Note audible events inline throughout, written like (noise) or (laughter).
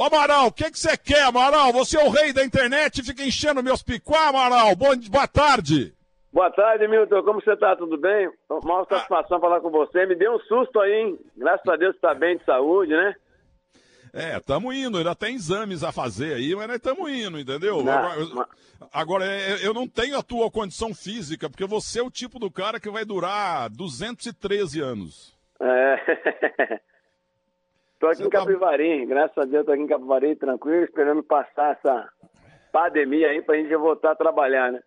Ô Amaral, o que você quer, Amaral? Você é o rei da internet fica enchendo meus picuá, Amaral. Bom, boa tarde. Boa tarde, Milton. Como você tá? Tudo bem? Maior satisfação ah. falar com você. Me deu um susto aí, hein? Graças a Deus está bem de saúde, né? É, estamos indo, ainda tem exames a fazer aí, mas nós estamos indo, entendeu? Não, agora, mas... agora, é, eu não tenho a tua condição física, porque você é o tipo do cara que vai durar 213 anos. É. (laughs) Tô aqui você em Capivari, tá... graças a Deus tô aqui em Capivari, tranquilo, esperando passar essa pandemia aí pra gente voltar a trabalhar, né?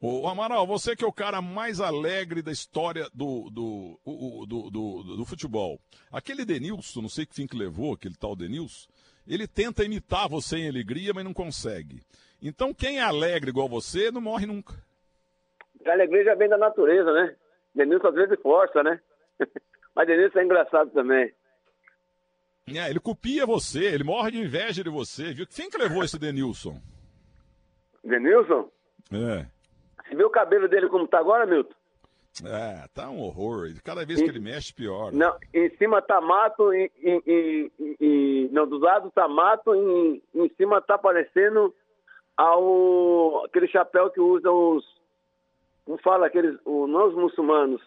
Ô, Amaral, você que é o cara mais alegre da história do, do, do, do, do futebol. Aquele Denilson, não sei que fim que levou, aquele tal Denilson, ele tenta imitar você em alegria, mas não consegue. Então quem é alegre igual você não morre nunca. A alegria já vem da natureza, né? Denilson às vezes força, né? (laughs) mas Denilson é engraçado também. É, ele copia você, ele morre de inveja de você. Viu? Quem que levou esse Denilson? Denilson? É. Você viu o cabelo dele como tá agora, Milton? É, tá um horror. Cada vez que ele mexe, pior. Não, em cima tá mato, e, não, dos lados tá mato, e em cima tá parecendo ao, aquele chapéu que usam os, como fala, aqueles, os, não os muçulmanos.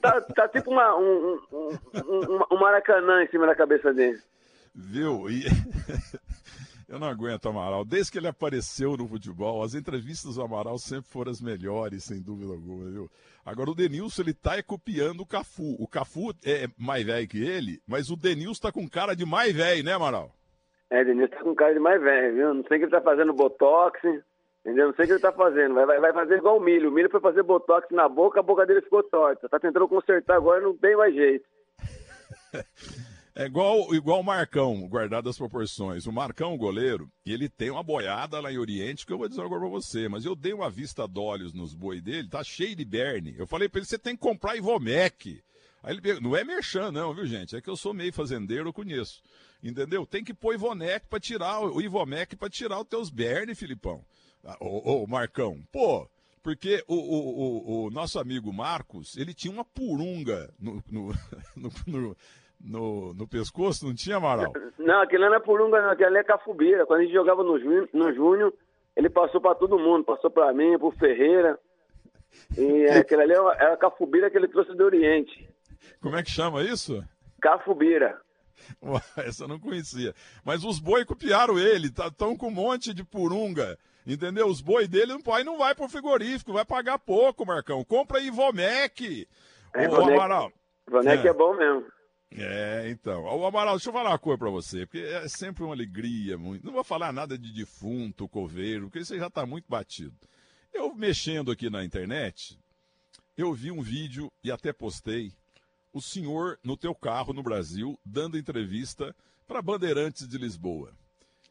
Tá, tá tipo uma, um, um, um, um maracanã em cima da cabeça dele. Viu? E... (laughs) Eu não aguento Amaral. Desde que ele apareceu no futebol, as entrevistas do Amaral sempre foram as melhores, sem dúvida alguma, viu? Agora o Denilson, ele tá é copiando o Cafu. O Cafu é mais velho que ele, mas o Denilson tá com cara de mais velho, né, Amaral? É, o Denilson tá com cara de mais velho, viu? Não sei que ele tá fazendo botox, entendeu? Não sei o que ele tá fazendo. Vai, vai, fazer igual o Milho. O Milho foi fazer botox na boca, a boca dele ficou torta. Tá tentando consertar agora, não tem mais jeito. (laughs) É igual, igual o Marcão, guardado as proporções. O Marcão, o goleiro, ele tem uma boiada lá em Oriente que eu vou dizer agora pra você, mas eu dei uma vista de olhos nos boi dele, tá cheio de berne. Eu falei pra ele, você tem que comprar Ivomec. Aí ele não é merchan não, viu gente? É que eu sou meio fazendeiro, eu conheço. Entendeu? Tem que pôr Ivomec pra tirar, o Ivomec pra tirar os teus berne, Filipão. Ah, ô, ô, Marcão, pô, porque o, o, o, o, nosso amigo Marcos, ele tinha uma purunga no, no, (laughs) no, no no, pescoço, não tinha, Amaral? Não, aquele não é purunga, não, aquele é cafubeira. Quando a gente jogava no, junho, no Júnior, ele passou para todo mundo, passou para mim, pro Ferreira. E (laughs) aquele ali era é a cafubeira que ele trouxe do Oriente. Como é que chama isso? Cafubeira. (laughs) Essa eu não conhecia. Mas os boi copiaram ele, estão tá, com um monte de purunga. Entendeu? Os boi dele não, aí não vai pro frigorífico, vai pagar pouco, Marcão. Compra Ivomec. É, Ô, Amaral. Ivomec é. é bom mesmo. É, então. O Amaral, deixa eu falar uma coisa pra você, porque é sempre uma alegria. Muito... Não vou falar nada de defunto, coveiro, porque isso já tá muito batido. Eu mexendo aqui na internet, eu vi um vídeo e até postei o senhor no teu carro no Brasil dando entrevista para Bandeirantes de Lisboa.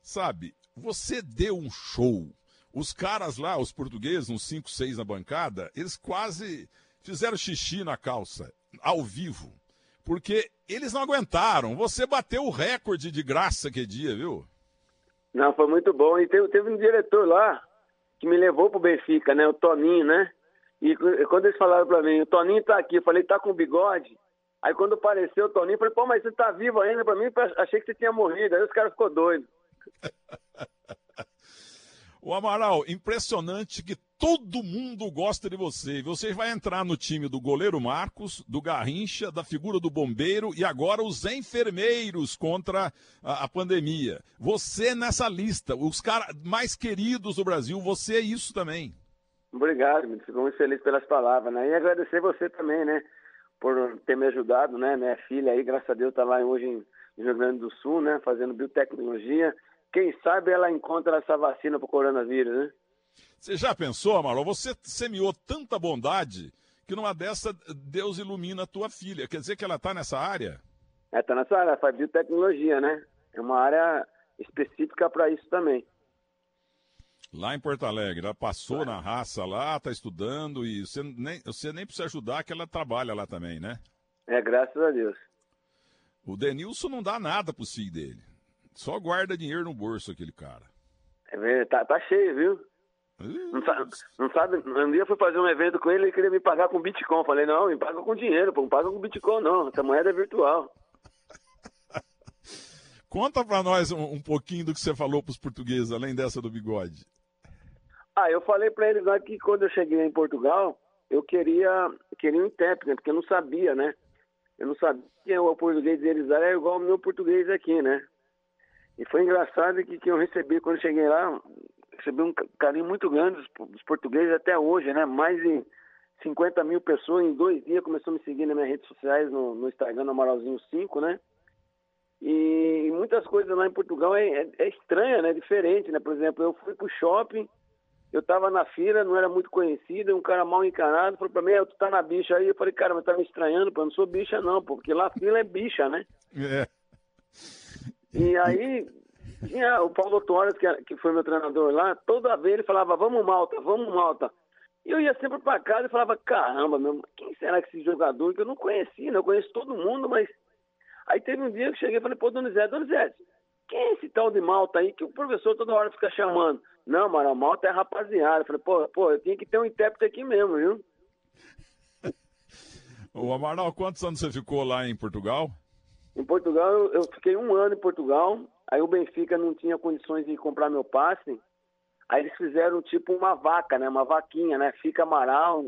Sabe, você deu um show. Os caras lá, os portugueses, uns 5, 6 na bancada, eles quase fizeram xixi na calça, ao vivo porque eles não aguentaram. Você bateu o recorde de graça que dia, viu? Não, foi muito bom. E teve, teve um diretor lá que me levou pro Benfica, né? O Toninho, né? E quando eles falaram pra mim, o Toninho tá aqui, eu falei, tá com bigode? Aí quando apareceu o Toninho, eu falei, pô, mas você tá vivo ainda? Pra mim, achei que você tinha morrido. Aí os caras ficou doido. (laughs) O Amaral, impressionante que todo mundo gosta de você. Você vai entrar no time do goleiro Marcos, do Garrincha, da figura do bombeiro e agora os enfermeiros contra a, a pandemia. Você nessa lista, os caras mais queridos do Brasil, você é isso também. Obrigado, fico muito feliz pelas palavras, né? E agradecer você também, né? Por ter me ajudado, né? Minha filha aí, graças a Deus, está lá hoje em Rio Grande do Sul, né? Fazendo biotecnologia quem sabe ela encontra essa vacina para o coronavírus, né? Você já pensou, Amaro? Você semeou tanta bondade que numa dessa Deus ilumina a tua filha. Quer dizer que ela está nessa área? É, está nessa área, faz biotecnologia, né? É uma área específica para isso também. Lá em Porto Alegre, ela passou é. na raça lá, está estudando e você nem, você nem precisa ajudar que ela trabalha lá também, né? É, graças a Deus. O Denilson não dá nada pro filho dele. Só guarda dinheiro no bolso aquele cara. É, tá, tá cheio, viu? Não sabe, não sabe, um dia eu fui fazer um evento com ele e queria me pagar com Bitcoin. Falei, não, me paga com dinheiro, pô, não paga com Bitcoin não, essa moeda é virtual. (laughs) Conta para nós um, um, pouquinho do que você falou para os portugueses, além dessa do bigode. Ah, eu falei para eles lá que quando eu cheguei em Portugal, eu queria, queria um intérprete, né? Porque eu não sabia, né? Eu não sabia que o português deles lá era igual ao meu português aqui, né? E foi engraçado que, que eu recebi, quando cheguei lá, recebi um carinho muito grande dos, dos portugueses até hoje, né? Mais de 50 mil pessoas em dois dias começou a me seguir nas minhas redes sociais, no, no Instagram, no Amaralzinho 5, né? E muitas coisas lá em Portugal é, é, é estranha, né? Diferente, né? Por exemplo, eu fui pro shopping, eu tava na fila, não era muito conhecido, um cara mal encarado falou pra mim, tu tá na bicha aí? Eu falei, cara, mas tá me estranhando, pô, eu não sou bicha não, porque lá fila é bicha, né? É. E aí, tinha o Paulo Torres, que, que foi meu treinador lá, toda vez ele falava, vamos Malta, vamos Malta. E eu ia sempre para casa e falava, caramba, meu, quem será que esse jogador que eu não conhecia, né? Eu conheço todo mundo, mas... Aí teve um dia que eu cheguei e falei, pô, Donizete, Donizete, quem é esse tal de Malta aí que o professor toda hora fica chamando? Não, mano, a Malta é rapaziada. Eu falei, pô, pô, eu tinha que ter um intérprete aqui mesmo, viu? (laughs) Ô Amaral, quantos anos você ficou lá em Portugal? Em Portugal, eu, fiquei um ano em Portugal. Aí o Benfica não tinha condições de comprar meu passe. Aí eles fizeram tipo uma vaca, né? Uma vaquinha, né? Fica Amaral.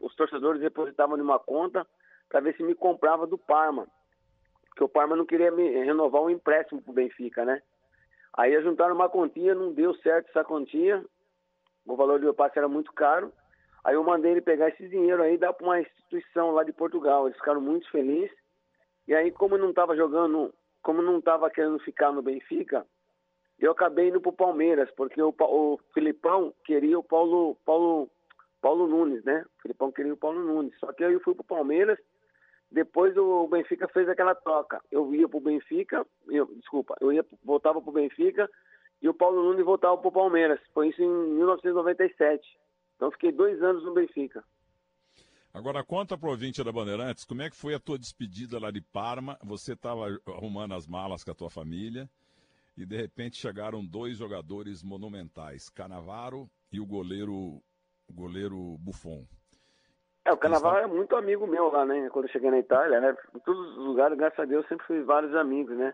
Os torcedores depositavam numa conta para ver se me comprava do Parma. Porque o Parma não queria me renovar um empréstimo pro Benfica, né? Aí juntaram uma continha, não deu certo essa continha. O valor do meu passe era muito caro. Aí eu mandei ele pegar esse dinheiro aí e dar para uma instituição lá de Portugal. Eles ficaram muito felizes. E aí, como não estava jogando, como não estava querendo ficar no Benfica, eu acabei indo para o Palmeiras, porque o, o Filipão queria o Paulo, Paulo, Paulo Nunes, né? O Filipão queria o Paulo Nunes. Só que aí eu fui para o Palmeiras depois o Benfica fez aquela troca. Eu ia para o Benfica, eu, desculpa, eu ia, voltava para o Benfica e o Paulo Nunes voltava para o Palmeiras. Foi isso em 1997. Então fiquei dois anos no Benfica. Agora conta para o ouvinte da Bandeirantes, como é que foi a tua despedida lá de Parma? Você estava arrumando as malas com a tua família e de repente chegaram dois jogadores monumentais, Canavaro e o goleiro, o goleiro Buffon. É, o Carnaval é muito amigo meu lá, né? Quando eu cheguei na Itália, né? Em todos os lugares, graças a Deus, sempre fui vários amigos, né?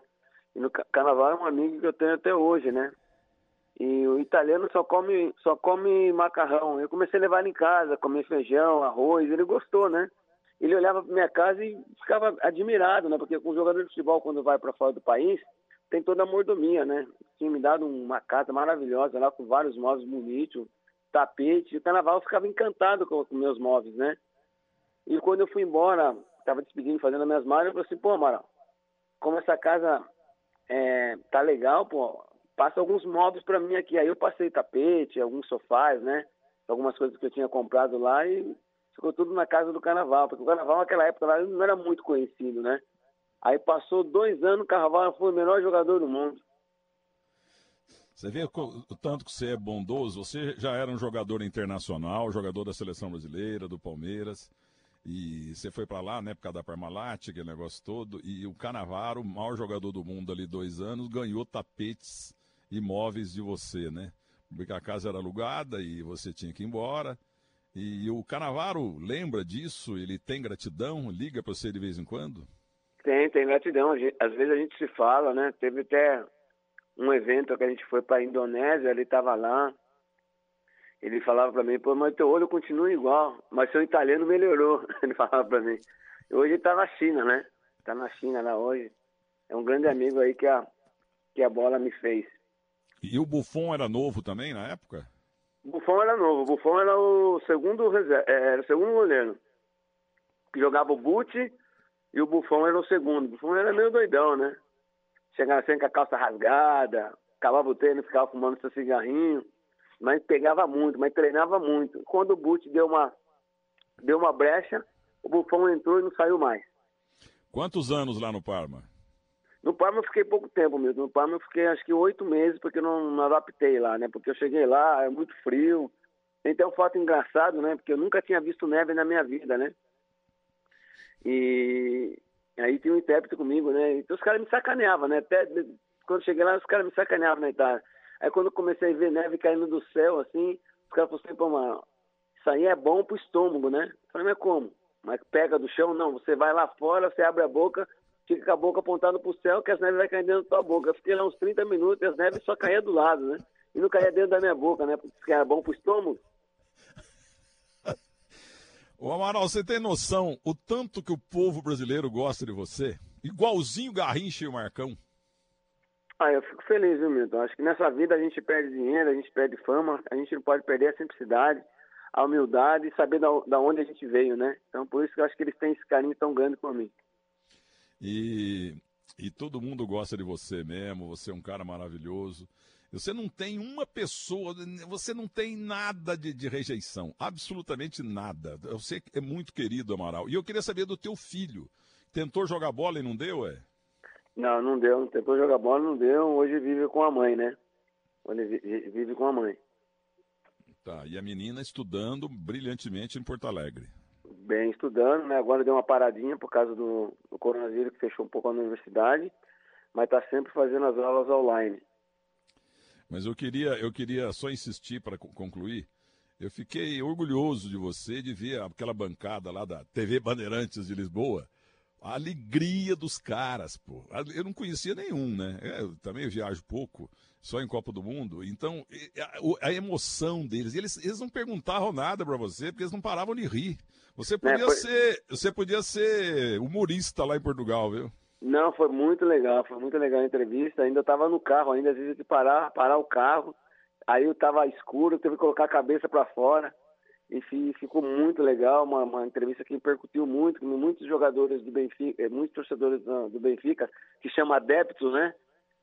E no Carnaval é um amigo que eu tenho até hoje, né? E o italiano só come, só come macarrão. Eu comecei a levar ele em casa, comer feijão, arroz, ele gostou, né? Ele olhava para minha casa e ficava admirado, né? Porque com o jogador de futebol, quando vai para fora do país, tem toda a mordomia, né? Tinha me dado uma casa maravilhosa lá com vários móveis bonitos, tapete. O carnaval ficava encantado com, com meus móveis, né? E quando eu fui embora, estava despedindo, fazendo as minhas malas, eu falei assim, pô, Amaral, como essa casa é, tá legal, pô, passa alguns móveis para mim aqui. Aí eu passei tapete, alguns sofás, né? Algumas coisas que eu tinha comprado lá e ficou tudo na casa do carnaval, porque o carnaval naquela época lá não era muito conhecido, né? Aí passou dois anos, o carnaval foi o melhor jogador do mundo. Você vê o tanto que você é bondoso. Você já era um jogador internacional, jogador da seleção brasileira, do Palmeiras. E você foi para lá, né, causa da Parmalat, aquele negócio todo. E o Canavaro, o maior jogador do mundo ali, dois anos, ganhou tapetes imóveis de você, né? Porque a casa era alugada e você tinha que ir embora. E o Canavaro lembra disso? Ele tem gratidão? Liga para você de vez em quando? Tem, tem gratidão. Às vezes a gente se fala, né? Teve até um evento que a gente foi para a Indonésia, ele estava lá. Ele falava para mim, pô, mas teu olho continua igual, mas seu italiano melhorou. (laughs) Ele falava para mim. Hoje ele está na China, né? Está na China lá hoje. É um grande amigo aí que a, que a bola me fez. E o Buffon era novo também na época? O Buffon era novo. O Buffon era o segundo, é, era o segundo goleiro. Que jogava o Butti e o Buffon era o segundo. O Buffon era meio doidão, né? chegava sempre com a calça rasgada, acabava o treino, ficava fumando seu cigarrinho, mas pegava muito, mas treinava muito. Quando o Butch deu uma, deu uma brecha, o Bufão entrou e não saiu mais. Quantos anos lá no Parma? No Parma eu fiquei pouco tempo mesmo. No Parma eu fiquei acho que oito meses, porque não, não adaptei lá, né? Porque eu cheguei lá, é muito frio. Tem até um fato engraçado, né? Porque eu nunca tinha visto neve na minha vida, né? E Aí tinha um intérprete comigo, né? Então os caras me sacaneavam, né? Até quando cheguei lá, os caras me sacaneavam na Itália. Aí quando eu comecei a ver neve caindo do céu, assim, os caras falaram assim, pô, isso aí é bom pro estômago, né? Eu falei, mas como? Mas pega do chão? Não, você vai lá fora, você abre a boca, fica com a boca apontada pro céu, que as neves vai cair dentro da tua boca. Eu fiquei lá uns 30 minutos e as neves só caíam do lado, né? E não caía dentro da minha boca, né? Porque era bom pro estômago. Ô Amaral, você tem noção o tanto que o povo brasileiro gosta de você? Igualzinho Garrincha e o Marcão. Ah, eu fico feliz, viu, Milton? Acho que nessa vida a gente perde dinheiro, a gente perde fama, a gente não pode perder a simplicidade, a humildade e saber da, da onde a gente veio, né? Então, por isso que eu acho que eles têm esse carinho tão grande por mim. E, e todo mundo gosta de você mesmo, você é um cara maravilhoso. Você não tem uma pessoa, você não tem nada de, de, rejeição, absolutamente nada. Você é muito querido, Amaral. E eu queria saber do teu filho. Tentou jogar bola e não deu, é? Não, não deu. Tentou jogar bola, não deu. Hoje vive com a mãe, né? Hoje vive com a mãe. Tá, e a menina estudando brilhantemente em Porto Alegre. Bem, estudando, né? Agora deu uma paradinha por causa do, do coronavírus que fechou um pouco a universidade, mas está sempre fazendo as aulas online. Mas eu queria, eu queria só insistir para concluir. Eu fiquei orgulhoso de você de ver aquela bancada lá da TV Bandeirantes de Lisboa. A alegria dos caras, pô. Eu não conhecia nenhum, né? É, eu também viajo pouco, só em Copa do Mundo. Então, a, emoção deles, eles, eles não perguntavam nada para você, porque eles não paravam de rir. Você é, podia, é, foi... ser, você podia ser humorista lá em Portugal, viu? Não, foi muito legal, foi muito legal a entrevista. Ainda estava no carro, ainda às vezes de parar, parar o carro. Aí eu estava escuro, teve que colocar a cabeça para fora. E ficou muito legal, uma, uma entrevista que percutiu muito, muitos jogadores do Benfica, eh, muitos torcedores do Benfica, que chama adeptos, né?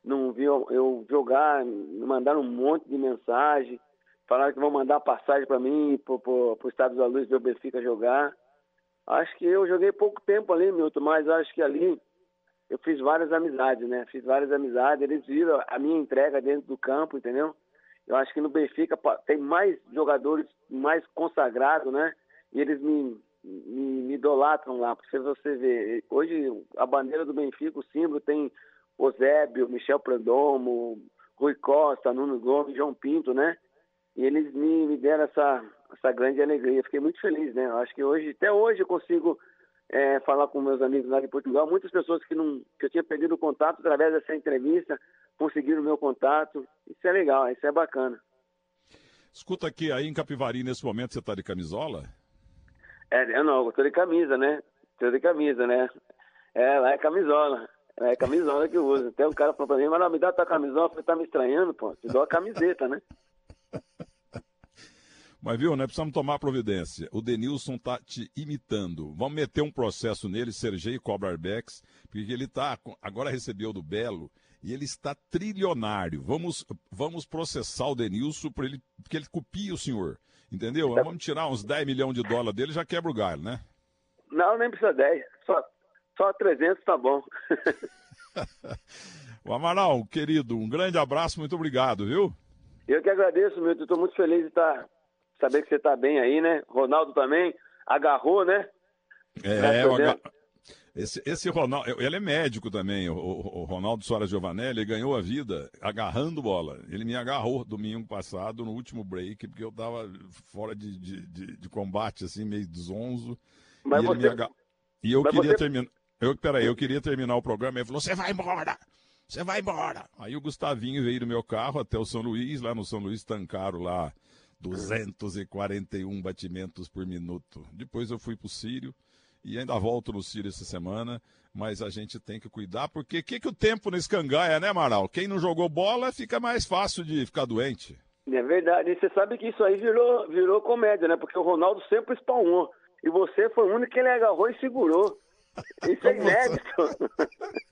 Não viu eu jogar, me mandaram um monte de mensagem, falaram que vão mandar passagem para mim, para o Estado da Luz ver o Benfica jogar. Acho que eu joguei pouco tempo ali, Milton, mas acho que ali eu fiz várias amizades, né? Fiz várias amizades, eles viram a minha entrega dentro do campo, entendeu? Eu acho que no Benfica tem mais jogadores mais consagrados, né? E eles me, me, me idolatram lá, porque você vê, hoje a bandeira do Benfica, o símbolo tem Osébio, Michel Prandomo, Rui Costa, Nuno Gomes, João Pinto, né? E eles me, me deram essa, essa grande alegria. Fiquei muito feliz, né? Eu acho que hoje, até hoje eu consigo é, falar com meus amigos lá de Portugal. Muitas pessoas que, não, que eu tinha perdido o contato através dessa entrevista conseguiram o meu contato. Isso é legal, isso é bacana. Escuta aqui, aí em Capivari, nesse momento, você está de camisola? É, eu não, eu estou de camisa, né? Estou de camisa, né? É, lá é camisola. É camisola que eu uso. Até um cara falou para mim, mas não, me dá tua camisola, você tá me estranhando, pô. Te dou a camiseta, né? (laughs) Mas viu, né? Precisamos tomar providência. O Denilson tá te imitando. Vamos meter um processo nele, Sergei Cobra Arbex, porque ele tá. Agora recebeu do Belo e ele está trilionário. Vamos, vamos processar o Denilson por ele, porque ele copia o senhor. Entendeu? Tá. Vamos tirar uns 10 milhões de dólares dele já quebra o galho, né? Não, nem precisa 10. Só, só 300 tá bom. (laughs) o Amaral, querido, um grande abraço, muito obrigado, viu? Eu que agradeço, Milton. Estou muito feliz de estar saber que você está bem aí, né? Ronaldo também agarrou, né? É, tá aga... esse, esse Ronaldo, ele é médico também, o, o Ronaldo Soares Giovanelli, ele ganhou a vida agarrando bola. Ele me agarrou domingo passado, no último break, porque eu estava fora de, de, de, de, combate, assim, meio zonzo. Mas e, você... agar... e eu Mas queria você... terminar. Eu, peraí, eu queria terminar o programa ele falou: você vai embora! Você vai embora! Aí o Gustavinho veio do meu carro até o São Luís, lá no São Luís tancaram lá 241 batimentos por minuto. Depois eu fui para o Sírio e ainda volto no Sírio essa semana, mas a gente tem que cuidar, porque o que, que o tempo nesse cangaia, né, Amaral? Quem não jogou bola fica mais fácil de ficar doente. É verdade, e você sabe que isso aí virou, virou comédia, né? Porque o Ronaldo sempre spawnou. E você foi o único que ele agarrou e segurou. (laughs) Isso é inédito. (laughs)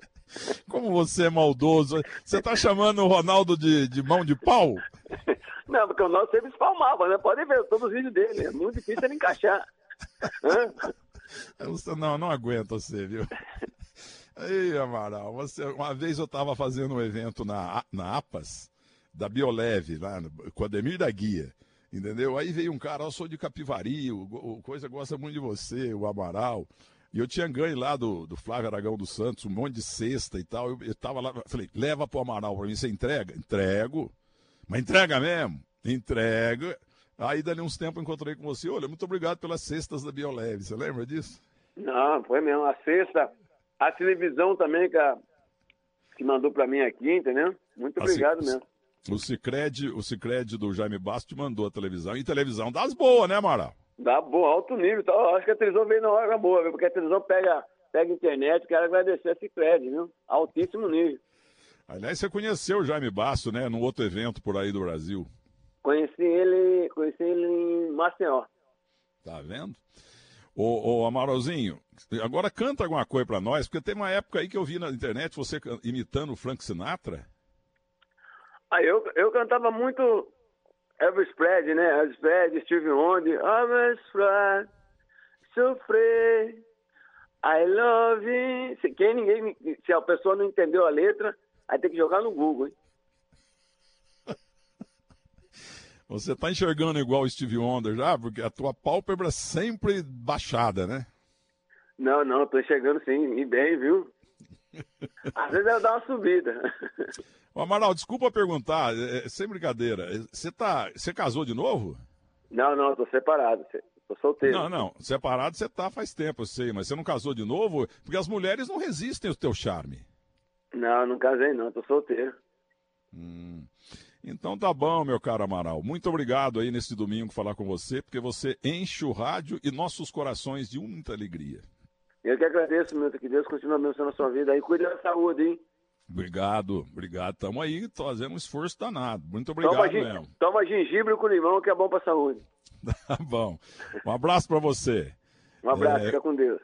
Como você é maldoso. Você tá chamando o Ronaldo de, de mão de pau? (laughs) Não, porque o Ronaldo sempre espalmava, né? Pode ver todos os vídeos dele. É muito difícil ele encaixar. não, não aguento você, viu? Ei, Amaral, você, uma vez eu estava fazendo um evento na, na APAS, da Bioleve, lá com a Ademir da Guia, entendeu? Aí veio um cara, eu sou de Capivari, o, o Coisa gosta muito de você, o Amaral. E eu tinha ganho lá do, do Flávio Aragão dos Santos, um monte de cesta e tal. Eu, eu tava lá, falei, leva pro Amaral pra mim, você entrega? Entrego. Mas entrega mesmo? Entrega. Aí, dali uns tempos, encontrei com você. Olha, muito obrigado pelas cestas da Bioleve. Você lembra disso? Não, foi mesmo. A cesta, A televisão também, que, a, que mandou para mim aqui, entendeu? Muito obrigado mesmo. O Cicred, o Cicred do Jaime Basto mandou a televisão. E televisão das boas, né, Amaral? Dá boa, alto nível. Então, acho que a televisão veio na hora boa, viu? porque a televisão pega, pega internet. Quero agradecer a Cicred, viu? Altíssimo nível. Aliás, você conheceu o Jaime Basso, né? Num outro evento por aí do Brasil. Conheci ele, conheci ele em Maceió. Tá vendo? Ô, ô Amaralzinho, agora canta alguma coisa pra nós, porque tem uma época aí que eu vi na internet você imitando o Frank Sinatra. Ah, eu, eu cantava muito Elvis Presley, né? Elvis Presley, Steve Wonder, Elvis Presley, sofrer, I love you. Se, quem ninguém, se a pessoa não entendeu a letra, aí tem que jogar no Google, hein? (laughs) Você tá enxergando igual o Steve Wonder já? Porque a tua pálpebra sempre baixada, né? Não, não, tô enxergando sim, e bem, viu? (laughs) Às vezes ela dá uma subida. Ô, Amaral, desculpa perguntar, é, sem brincadeira. Você tá, você casou de novo? Não, não, tô separado. Tô solteiro. Não, não, separado você tá faz tempo, eu sei, mas você não casou de novo? Porque as mulheres não resistem ao teu charme. Não, não casei não, tô solteiro. Hum. Então tá bom, meu caro Amaral. Muito obrigado aí nesse domingo falar com você, porque você enche o rádio e nossos corações de muita alegria. Eu que agradeço, meu, que Deus continue abençoando a sua vida aí. Cuide da saúde, hein? Obrigado, obrigado. Estamos aí fazendo um esforço danado. Muito obrigado toma, mesmo. Toma gengibre com limão, que é bom para saúde. (laughs) Tá bom. Um abraço para você. Um abraço, é... fica com Deus.